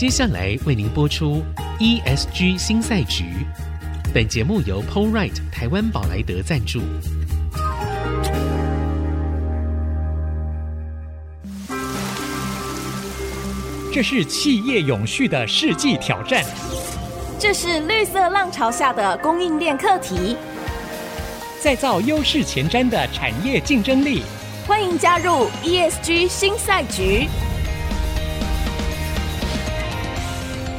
接下来为您播出 ESG 新赛局。本节目由 PoleRight 台湾宝莱德赞助。这是企业永续的世纪挑战。这是绿色浪潮下的供应链课题。再造优势前瞻的产业竞争力。欢迎加入 ESG 新赛局。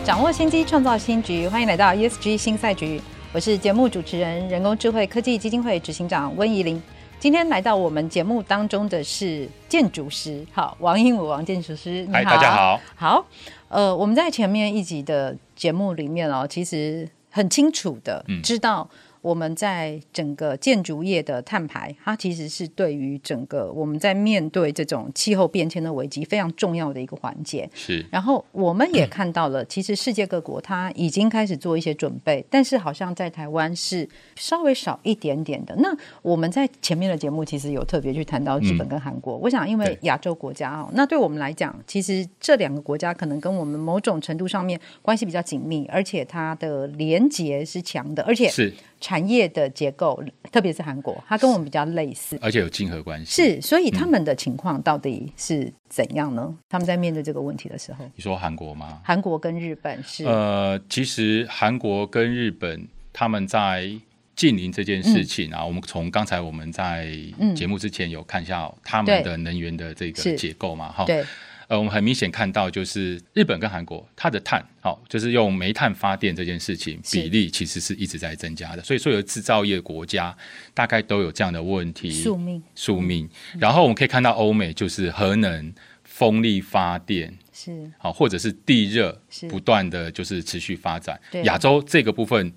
掌握先机，创造新局。欢迎来到 ESG 新赛局，我是节目主持人、人工智慧科技基金会执行长温怡玲。今天来到我们节目当中的是建筑师，好，王英武王建筑师，你好，大家好。好，呃，我们在前面一集的节目里面哦，其实很清楚的知道。我们在整个建筑业的碳排，它其实是对于整个我们在面对这种气候变迁的危机非常重要的一个环节。是。然后我们也看到了，其实世界各国它已经开始做一些准备，但是好像在台湾是稍微少一点点的。那我们在前面的节目其实有特别去谈到日本跟韩国。我想，因为亚洲国家哦，那对我们来讲，其实这两个国家可能跟我们某种程度上面关系比较紧密，而且它的连结是强的，而且是。产业的结构，特别是韩国，它跟我们比较类似，而且有竞合关系。是，所以他们的情况到底是怎样呢？嗯、他们在面对这个问题的时候，你说韩国吗？韩国跟日本是。呃，其实韩国跟日本他们在近邻这件事情啊，嗯、我们从刚才我们在节目之前有看一下他们的能源的这个结构嘛，哈，对。呃，我们很明显看到，就是日本跟韩国，它的碳，好、哦，就是用煤炭发电这件事情比例，其实是一直在增加的。所以，所有制造业国家大概都有这样的问题，宿命，宿命。然后我们可以看到，欧美就是核能、风力发电是好，或者是地热，不断的就是持续发展。亚洲这个部分，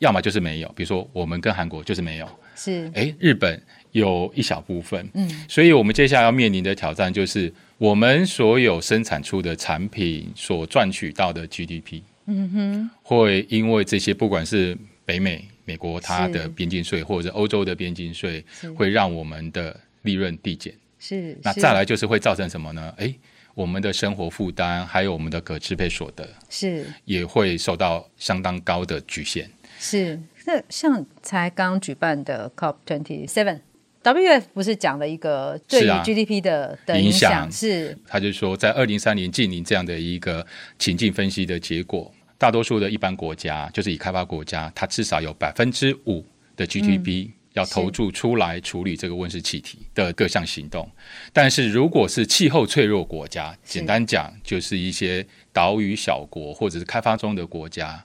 要么就是没有，比如说我们跟韩国就是没有，是哎，日本有一小部分，嗯，所以我们接下来要面临的挑战就是。我们所有生产出的产品所赚取到的 GDP，嗯哼，会因为这些，不管是北美、美国它的边境税，或者是欧洲的边境税，会让我们的利润递减。是，那再来就是会造成什么呢？哎，我们的生活负担，还有我们的可支配所得，是也会受到相当高的局限。是，那像才刚举办的 COP Twenty Seven。WF 不是讲了一个对于 GDP 的、啊、的影响是，他就说在二零三零近零这样的一个情境分析的结果，大多数的一般国家，就是以开发国家，它至少有百分之五的 GDP 要投注出来处理这个温室气体的各项行动。但是如果是气候脆弱国家，简单讲就是一些岛屿小国或者是开发中的国家，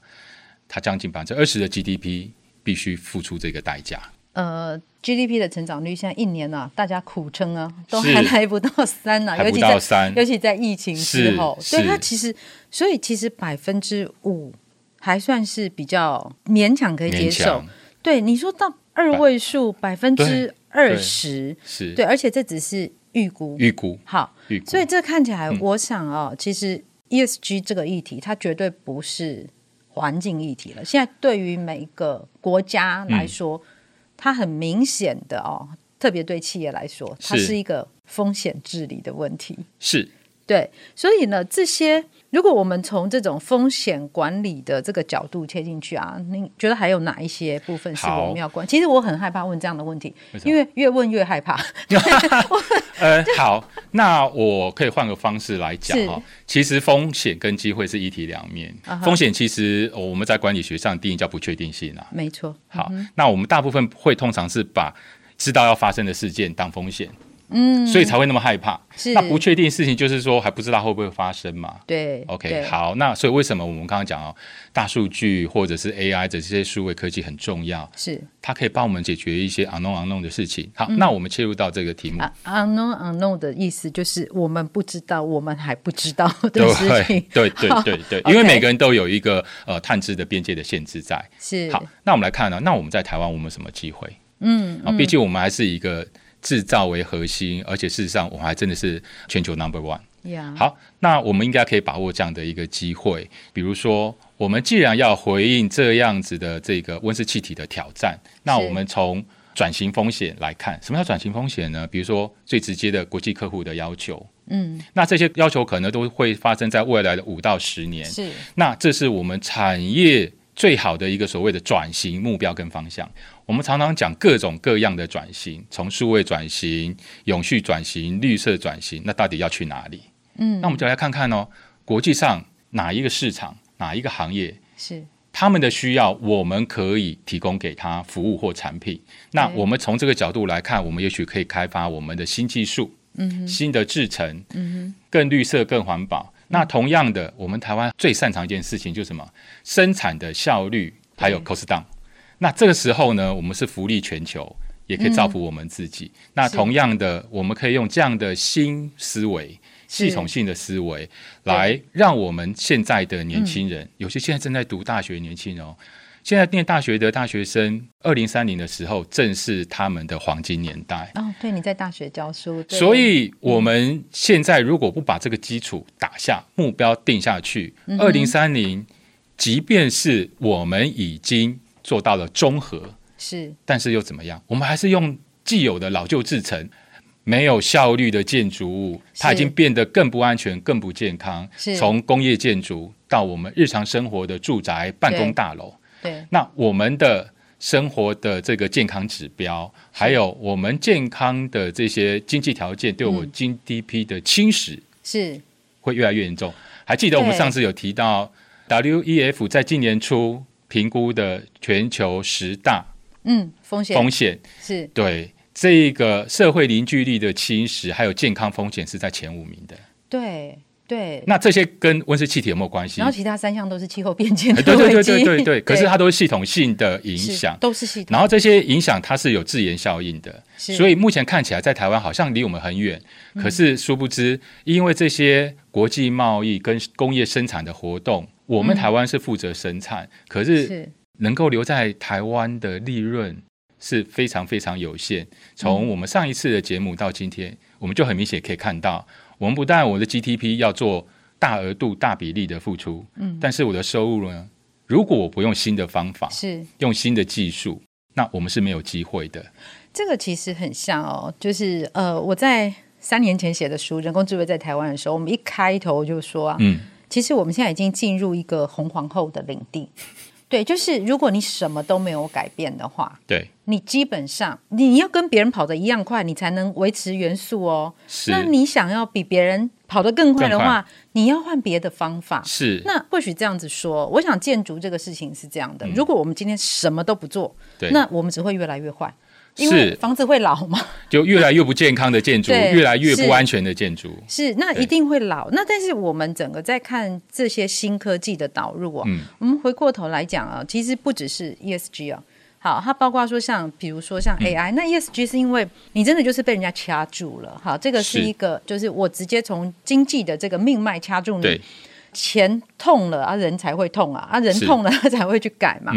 它将近百分之二十的 GDP 必须付出这个代价。呃。GDP 的成长率现在一年啊，大家苦撑啊，都还来不到三呢、啊，尤其在尤其在疫情之后，所以它其实，所以其实百分之五还算是比较勉强可以接受。对，你说到二位数百分之二十，是对，而且这只是预估，预估好，预估。所以这看起来，我想啊、哦嗯，其实 ESG 这个议题，它绝对不是环境议题了。现在对于每一个国家来说。嗯它很明显的哦，特别对企业来说，它是一个风险治理的问题。是，对，所以呢，这些如果我们从这种风险管理的这个角度切进去啊，你觉得还有哪一些部分是我们要关？其实我很害怕问这样的问题，因为越问越害怕。呃，好，那我可以换个方式来讲哈。其实风险跟机会是一体两面。Uh -huh. 风险其实我们在管理学上定义叫不确定性啊。没错。好，嗯，那我们大部分会通常是把知道要发生的事件当风险。嗯，所以才会那么害怕。是，那不确定的事情就是说还不知道会不会发生嘛。对，OK，对，好，那所以为什么我们刚刚讲哦，大数据或者是 AI 的这些数位科技很重要？是，它可以帮我们解决一些 unknown unknown 的事情。好，嗯、那我们切入到这个题目。unknown unknown 的意思就是我们不知道，我们还不知道 的事情。对对对对对，因为每个人都有一个呃探知的边界的限制在。是，好，那我们来看呢、啊，那我们在台湾我们什么机会？嗯，啊，毕竟我们还是一个。制造为核心，而且事实上我们还真的是全球 number one。好，那我们应该可以把握这样的一个机会。比如说，我们既然要回应这样子的这个温室气体的挑战，那我们从转型风险来看，什么叫转型风险呢？比如说最直接的国际客户的要求，嗯，那这些要求可能都会发生在未来的五到十年。是，那这是我们产业最好的一个所谓的转型目标跟方向。我们常常讲各种各样的转型，从数位转型、永续转型、绿色转型，那到底要去哪里？嗯，那我们就来看看哦，国际上哪一个市场、哪一个行业是他们的需要，我们可以提供给他服务或产品。那我们从这个角度来看，我们也许可以开发我们的新技术、嗯，新的制程，嗯，更绿色、更环保。那同样的，我们台湾最擅长一件事情就是什么？生产的效率还有 cost down。那这个时候呢，我们是福利全球，也可以造福我们自己。嗯、那同样的，我们可以用这样的新思维、系统性的思维，来让我们现在的年轻人，有些现在正在读大学的年轻人哦，现在念大学的大学生，二零三零的时候正是他们的黄金年代。哦，对，你在大学教书，所以我们现在如果不把这个基础打下，目标定下去，二零三零，即便是我们已经。做到了中和，是，但是又怎么样？我们还是用既有的老旧制成，没有效率的建筑物，它已经变得更不安全、更不健康。是，从工业建筑到我们日常生活的住宅、办公大楼，对，那我们的生活的这个健康指标，还有我们健康的这些经济条件，对我 GDP 的侵蚀，是。会越来越严重。还记得我们上次有提到 WEF 在今年初。评估的全球十大嗯风险。风险。是。对这个社会凝聚力的侵蚀，还有健康风险是在前五名的。对对，那这些跟温室气体有没有关系？然后其他三项都是气候变迁的对对对对对 对，可是它都是系统性的影响，都是系统。然后这些影响它是有自延效应的，所以目前看起来在台湾好像离我们很远，可是殊不知，因为这些国际贸易跟工业生产的活动。我们台湾是负责生产，嗯、可是能够留在台湾的利润是非常非常有限。从我们上一次的节目到今天，我们就很明显可以看到，我们不但我的 GDP 要做大额度、大比例的付出，嗯，但是我的收入呢，如果我不用新的方法，是用新的技术，那我们是没有机会的。这个其实很像哦，就是呃，我在三年前写的书《人工智慧在台湾》的时候，我们一开头就说啊，嗯。其实我们现在已经进入一个红皇后的领地，对，就是如果你什么都没有改变的话，对，你基本上你要跟别人跑的一样快，你才能维持元素哦。是，那你想要比别人跑得更快的话，你要换别的方法。是，那或许这样子说，我想建筑这个事情是这样的：如果我们今天什么都不做，对，那我们只会越来越坏。因为房子会老嘛，就越来越不健康的建筑，越来越不安全的建筑，是那一定会老。那但是我们整个在看这些新科技的导入啊，嗯，我们回过头来讲啊，其实不只是 ESG 啊，好，它包括说像比如说像 AI，嗯，那 ESG 是因为你真的就是被人家掐住了，好，这个是一个就是我直接从经济的这个命脉掐住你，钱痛了啊，人才会痛啊，啊，人痛了他 才会去改嘛。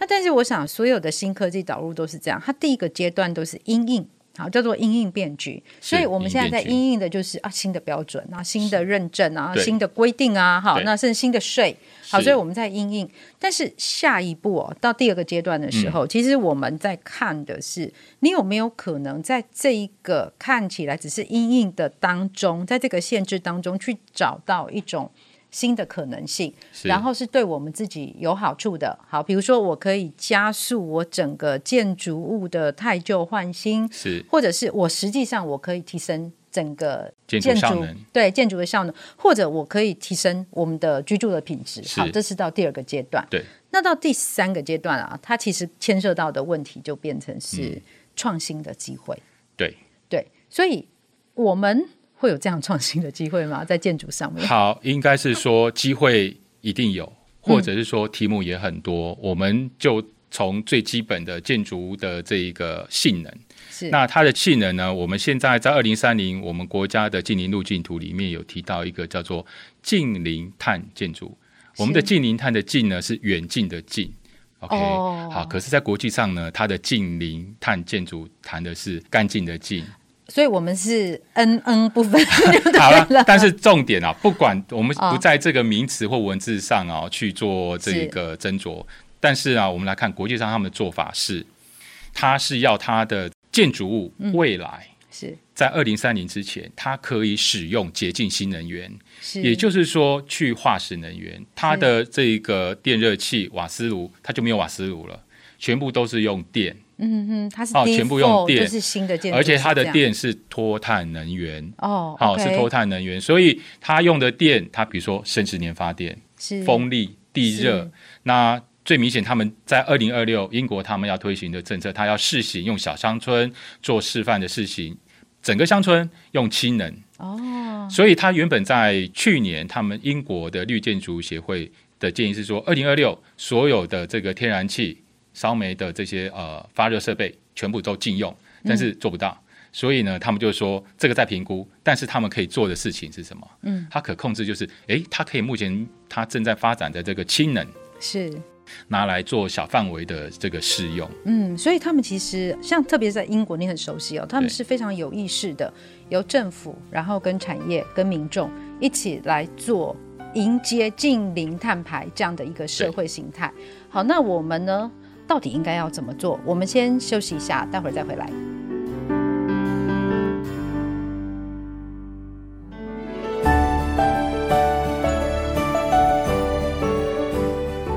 那但是我想，所有的新科技导入都是这样，它第一个阶段都是因应，好叫做因应变局。所以我们现在在因应的就是啊新的标准啊新的认证啊新的规定啊好那甚至新的税好，所以我们在因应。但是下一步哦，到第二个阶段的时候，嗯、其实我们在看的是你有没有可能在这一个看起来只是因应的当中，在这个限制当中去找到一种。新的可能性，然后是对我们自己有好处的。好，比如说我可以加速我整个建筑物的太旧换新，是，或者是我实际上我可以提升整个建筑，对建筑的效能，或者我可以提升我们的居住的品质。好，这是到第二个阶段。对，那到第三个阶段啊，它其实牵涉到的问题就变成是创新的机会。嗯、对对，所以我们。会有这样创新的机会吗？在建筑上面？好，应该是说机会一定有，或者是说题目也很多。嗯、我们就从最基本的建筑的这一个性能，是那它的性能呢？我们现在在二零三零，我们国家的近邻路径图里面有提到一个叫做近邻碳建筑。我们的近邻碳的近呢是远近的近，OK，、哦、好。可是，在国际上呢，它的近邻碳建筑谈的是干净的净。所以我们是 N N 部分 好了，但是重点啊，不管我们不在这个名词或文字上啊去做这个斟酌，但是啊，我们来看国际上他们的做法是，他是要他的建筑物未来是。在二零三零之前，它可以使用洁净新能源，也就是说去化石能源，它的这个电热器瓦斯炉，它就没有瓦斯炉了，全部都是用电。嗯哼，它是哦，全部用电，是新的建筑，而且它的电是脱碳能源哦，好、okay、是脱碳能源，所以它用的电，它比如说生质年发电、是风力、地热，那最明显他们在二零二六英国他们要推行的政策，他要试行用小乡村做示范的事情，整个乡村用氢能哦，所以他原本在去年他们英国的绿建筑协会的建议是说，二零二六所有的这个天然气。烧煤的这些呃发热设备全部都禁用，但是做不到，嗯、所以呢，他们就说这个在评估，但是他们可以做的事情是什么？嗯，它可控制就是，诶，它可以目前它正在发展的这个氢能是拿来做小范围的这个试用。嗯，所以他们其实像特别在英国，你很熟悉哦，他们是非常有意识的，由政府然后跟产业跟民众一起来做迎接近零碳排这样的一个社会形态。好，那我们呢？到底应该要怎么做？我们先休息一下，待会儿再回来。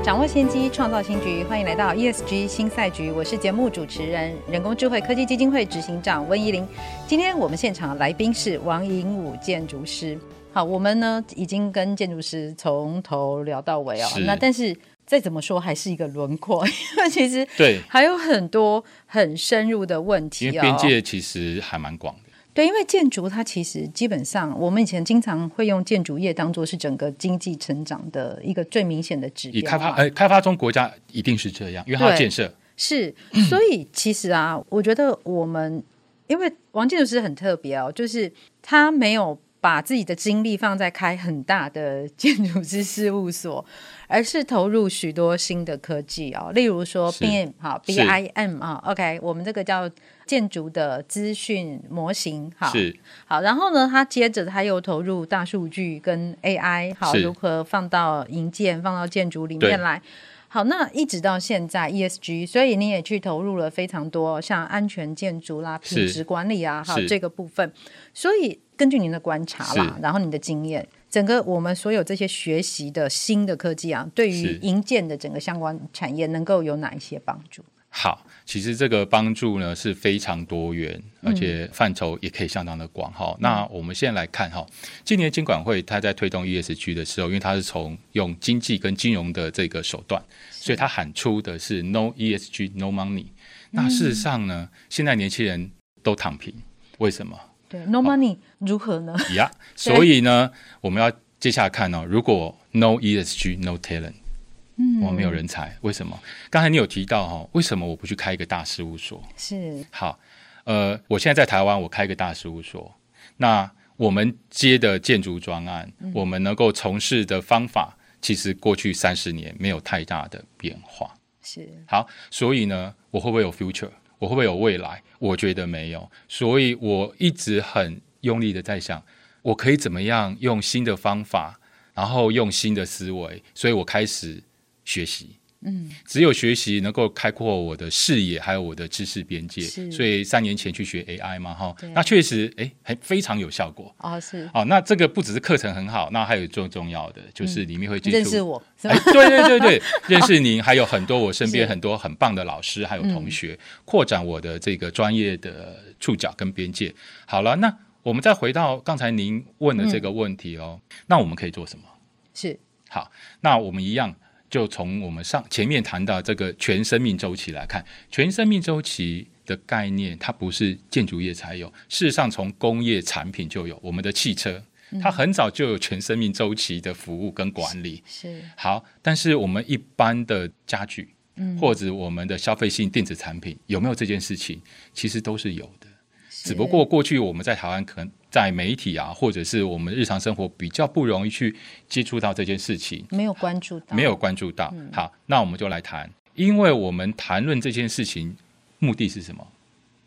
掌握先机，创造新局，欢迎来到 ESG 新赛局。我是节目主持人、人工智慧科技基金会执行长温怡玲。今天我们现场的来宾是王颖武建筑师。好，我们呢已经跟建筑师从头聊到尾哦。那但是。再怎么说还是一个轮廓，因为其实对还有很多很深入的问题，因为边界其实还蛮广的。对，因为建筑它其实基本上，我们以前经常会用建筑业当做是整个经济成长的一个最明显的指标。以开发呃开发中国家一定是这样，因为它要建设是，所以其实啊，我觉得我们因为王建筑师很特别哦，就是他没有。把自己的精力放在开很大的 建筑师事务所，而是投入许多新的科技哦，例如说 BIM 好 BIM 啊，OK，我们这个叫建筑的资讯模型，好，好，然后呢，他接着他又投入大数据跟 AI，好，如何放到营建、放到建筑里面来。好，那一直到现在 ESG，所以你也去投入了非常多，像安全建筑啦、品质管理啊，好这个部分。所以根据您的观察啦，然后你的经验，整个我们所有这些学习的新的科技啊，对于营建的整个相关产业，能够有哪一些帮助？好，其实这个帮助呢是非常多元，而且范畴也可以相当的广哈、嗯。那我们现在来看哈，今年金管会它在推动 ESG 的时候，因为它是从用经济跟金融的这个手段，所以它喊出的是 No ESG No Money。那事实上呢，现在年轻人都躺平，为什么？对，No Money 如何呢？呀、yeah，所以呢，我们要接下来看哦，如果 No ESG No Talent。嗯，我没有人才，为什么？刚才你有提到哈，为什么我不去开一个大事务所？是好，呃，我现在在台湾，我开一个大事务所，那我们接的建筑专案，嗯、我们能够从事的方法，其实过去三十年没有太大的变化。是好，所以呢，我会不会有 future？我会不会有未来？我觉得没有，所以我一直很用力的在想，我可以怎么样用新的方法，然后用新的思维，所以我开始。学习，嗯，只有学习能够开阔我的视野，还有我的知识边界。所以三年前去学 AI 嘛，哈，那确实，哎，还非常有效果。哦，是，哦，那这个不只是课程很好，那还有最重要的就是里面会接触、嗯、认识我，哎，对对对对，认识您，还有很多我身边很多很棒的老师，还有同学，扩展我的这个专业的触角跟边界。好了，那我们再回到刚才您问的这个问题哦，嗯、那我们可以做什么？是，好，那我们一样。就从我们上前面谈到这个全生命周期来看，全生命周期的概念，它不是建筑业才有，事实上从工业产品就有。我们的汽车，它很早就有全生命周期的服务跟管理。是好，但是我们一般的家具，或者我们的消费性电子产品，有没有这件事情？其实都是有的。只不过过去我们在台湾可能在媒体啊，或者是我们日常生活比较不容易去接触到这件事情，没有关注到，没有关注到。嗯、好，那我们就来谈，因为我们谈论这件事情目的是什么？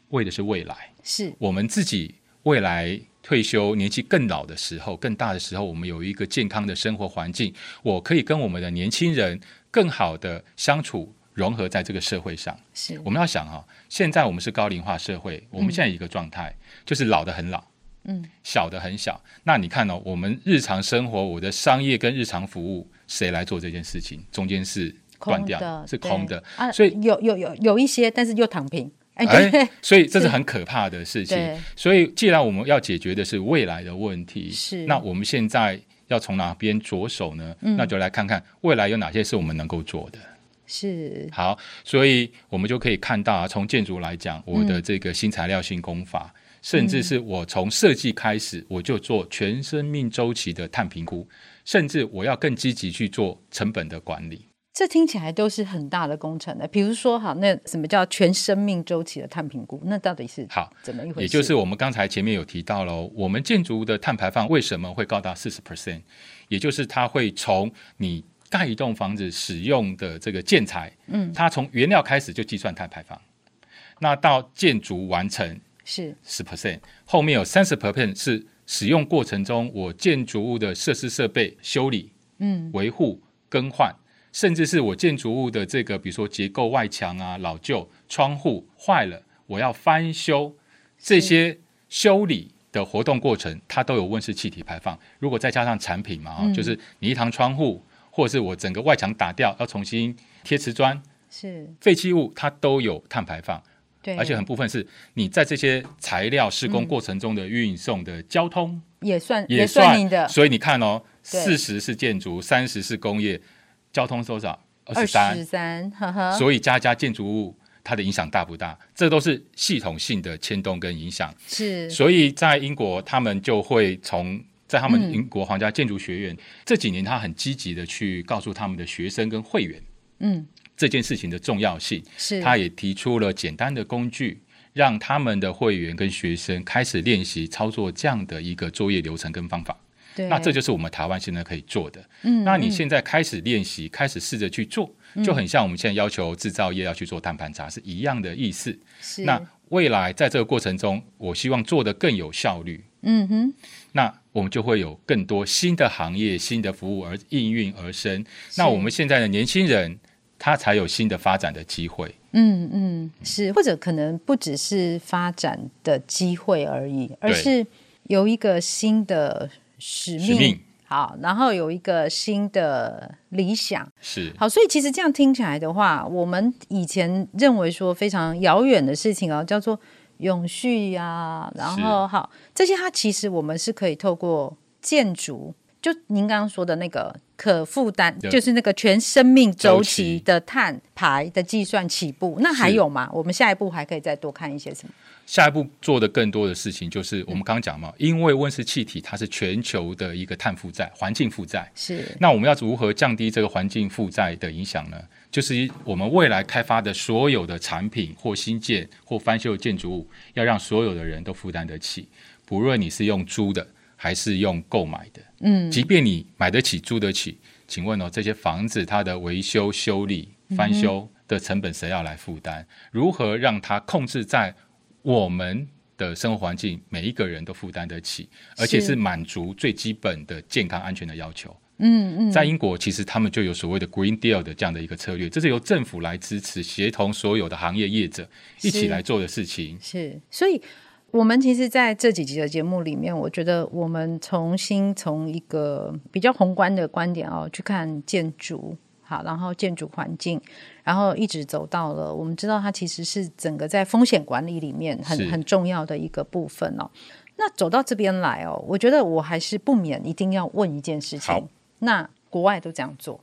为的是未来，是我们自己未来退休年纪更老的时候、更大的时候，我们有一个健康的生活环境，我可以跟我们的年轻人更好的相处。融合在这个社会上。是，我们要想哈、哦，现在我们是高龄化社会，我们现在一个状态、嗯、就是老的很老，嗯，小的很小。那你看哦，我们日常生活，我的商业跟日常服务，谁来做这件事情？中间是断掉的，是空的啊。所以有有有有一些，但是又躺平。哎，哎，所以这是很可怕的事情。所以，既然我们要解决的是未来的问题，是那我们现在要从哪边着手呢？嗯，那就来看看未来有哪些是我们能够做的。是好，所以我们就可以看到啊，从建筑来讲，我的这个新材料新工法，嗯，甚至是我从设计开始，我就做全生命周期的碳评估，甚至我要更积极去做成本的管理。这听起来都是很大的工程的，比如说哈，那什么叫全生命周期的碳评估？那到底是好怎么一回事？也就是我们刚才前面有提到喽，我们建筑物的碳排放为什么会高达四十 percent？也就是它会从你盖一栋房子使用的这个建材，嗯，它从原料开始就计算碳排放，那到建筑完成是十 percent，后面有三十 percent 是使用过程中我建筑物的设施设备修理、嗯，维护更换。甚至是我建筑物的这个，比如说结构外墙啊、老旧窗户坏了，我要翻修，这些修理的活动过程，它都有温室气体排放。如果再加上产品嘛，嗯、就是你一堂窗户，或者是我整个外墙打掉要重新贴瓷砖，是废弃物，它都有碳排放。对，而且很部分是你在这些材料施工过程中的运送的交通、嗯、也算也算你的。所以你看哦，四十是建筑，三十是工业。交通多少？二十三，二十三，呵呵。所以加加建筑物它的影响大不大？这都是系统性的牵动跟影响。是。所以在英国，他们就会从在他们英国皇家建筑学院、嗯、这几年，他很积极的去告诉他们的学生跟会员，嗯，这件事情的重要性。是。他也提出了简单的工具，让他们的会员跟学生开始练习操作这样的一个作业流程跟方法。那这就是我们台湾现在可以做的。嗯，那你现在开始练习，开始试着去做，就很像我们现在要求制造业要去做碳盘查是一样的意思。是。那未来在这个过程中，我希望做得更有效率。嗯哼。那我们就会有更多新的行业、新的服务而应运而生。那我们现在的年轻人，他才有新的发展的机会。嗯嗯，是，或者可能不只是发展的机会而已，而是有一个新的。使命，使命。好，然后有一个新的理想。是。好，所以其实这样听起来的话，我们以前认为说非常遥远的事情哦，叫做永续呀、啊，然后好这些，它其实我们是可以透过建筑，就您刚刚说的那个可负担，就是那个全生命周期的碳排的计算起步。那还有吗？我们下一步还可以再多看一些什么？下一步做的更多的事情，就是我们刚刚讲嘛，因为温室气体它是全球的一个碳负债、环境负债。是。那我们要如何降低这个环境负债的影响呢？就是我们未来开发的所有的产品或新建或翻修建筑物，要让所有的人都负担得起，不论你是用租的还是用购买的。嗯。即便你买得起、租得起，请问哦，这些房子它的维修、修理、翻修的成本谁要来负担？如何让它控制在？我们的生活环境，每一个人都负担得起，而且是满足最基本的健康安全的要求。嗯嗯，在英国其实他们就有所谓的 Green Deal 的这样的一个策略，这是由政府来支持，协同所有的行业业者一起来做的事情。是，是，所以我们其实在这几集的节目里面，我觉得我们重新从一个比较宏观的观点哦去看建筑。好，然后建筑环境，然后一直走到了，我们知道它其实是整个在风险管理里面很很重要的一个部分哦。那走到这边来哦，我觉得我还是不免一定要问一件事情。那国外都这样做，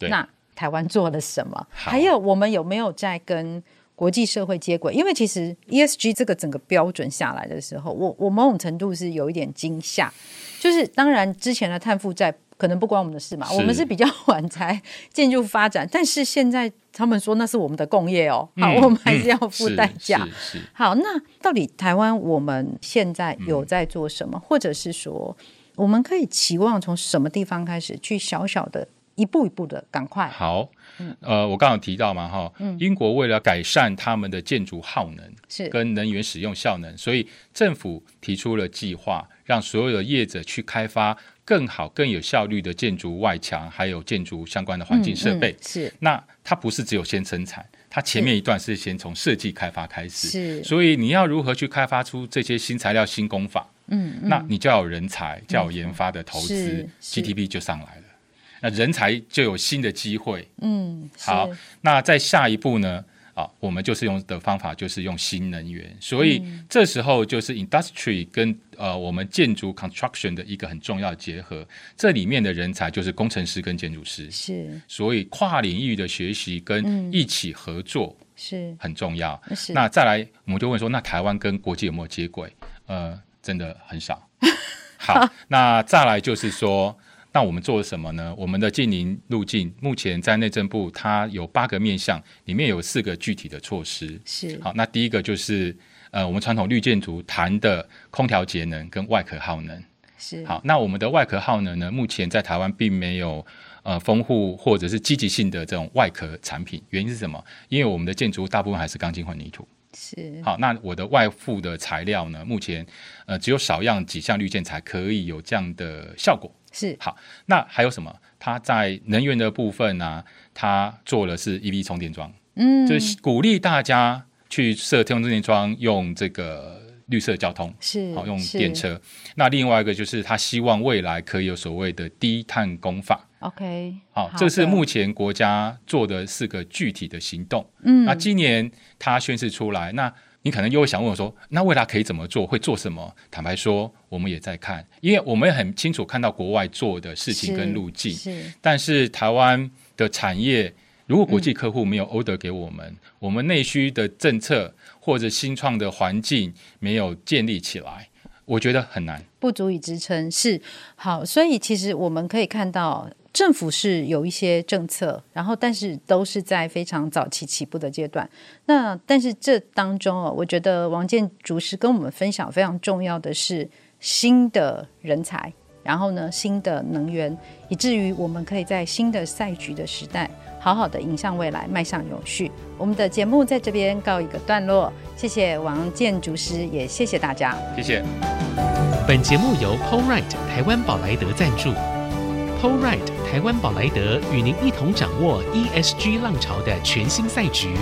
那台湾做了什么？还有我们有没有在跟国际社会接轨？因为其实 ESG 这个整个标准下来的时候，我我某种程度是有一点惊吓，就是当然之前的碳负债。可能不关我们的事嘛，我们是比较 晚才进入发展，但是现在他们说那是我们的工业哦，好，嗯、我们还是要付代价。好，那到底台湾我们现在有在做什么，嗯、或者是说我们可以期望从什么地方开始去小小的一步一步的赶快？好，嗯、呃，我刚刚提到嘛，哈、嗯，英国为了改善他们的建筑耗能是跟能源使用效能，所以政府提出了计划。让所有的业者去开发更好、更有效率的建筑外墙，还有建筑相关的环境设备。嗯嗯、是，那它不是只有先生产，它前面一段是先从设计开发开始。是，所以你要如何去开发出这些新材料、新工法？嗯，嗯，那你就要有人才，就要有研发的投资，GDP 就上来了。那人才就有新的机会。嗯，好，那在下一步呢？啊，我们就是用的方法就是用新能源，所以这时候就是 industry 跟呃我们建筑 construction 的一个很重要的结合，这里面的人才就是工程师跟建筑师，是，所以跨领域的学习跟一起合作是很重要。那再来，我们就问说，那台湾跟国际有没有接轨？呃，真的很少。好，那再来就是说。那我们做了什么呢？我们的近邻路径目前在内政部，它有八个面向，里面有四个具体的措施。是好，那第一个就是呃，我们传统绿建筑谈的空调节能跟外壳耗能。是好，那我们的外壳耗能呢，目前在台湾并没有呃丰富或者是积极性的这种外壳产品，原因是什么？因为我们的建筑大部分还是钢筋混凝土。是好，那我的外附的材料呢，目前呃只有少量几项绿建材可以有这样的效果。是好，那还有什么？它在能源的部分呢、啊？它做的是 EV 充电桩，嗯，就是鼓励大家去设充电桩，用这个绿色交通，是好用电车。那另外一个就是他希望未来可以有所谓的低碳工法。OK，好，这是目前国家做的四个具体的行动。嗯，那今年他宣示出来，那。你可能又会想问我说：“那未来可以怎么做？会做什么？”坦白说，我们也在看，因为我们也很清楚看到国外做的事情跟路径。是，是但是台湾的产业，如果国际客户没有 order 给我们，嗯、我们内需的政策或者新创的环境没有建立起来，我觉得很难，不足以支撑。是好，所以其实我们可以看到。政府是有一些政策，然后但是都是在非常早期起步的阶段。那但是这当中哦，我觉得王建筑师跟我们分享非常重要的是新的人才，然后呢新的能源，以至于我们可以在新的赛局的时代，好好的迎向未来，迈向永续。我们的节目在这边告一个段落，谢谢王建筑师，也谢谢大家，谢谢。本节目由 Polright 台湾宝莱德赞助。PowerRight 台湾宝莱德与您一同掌握 ESG 浪潮的全新赛局。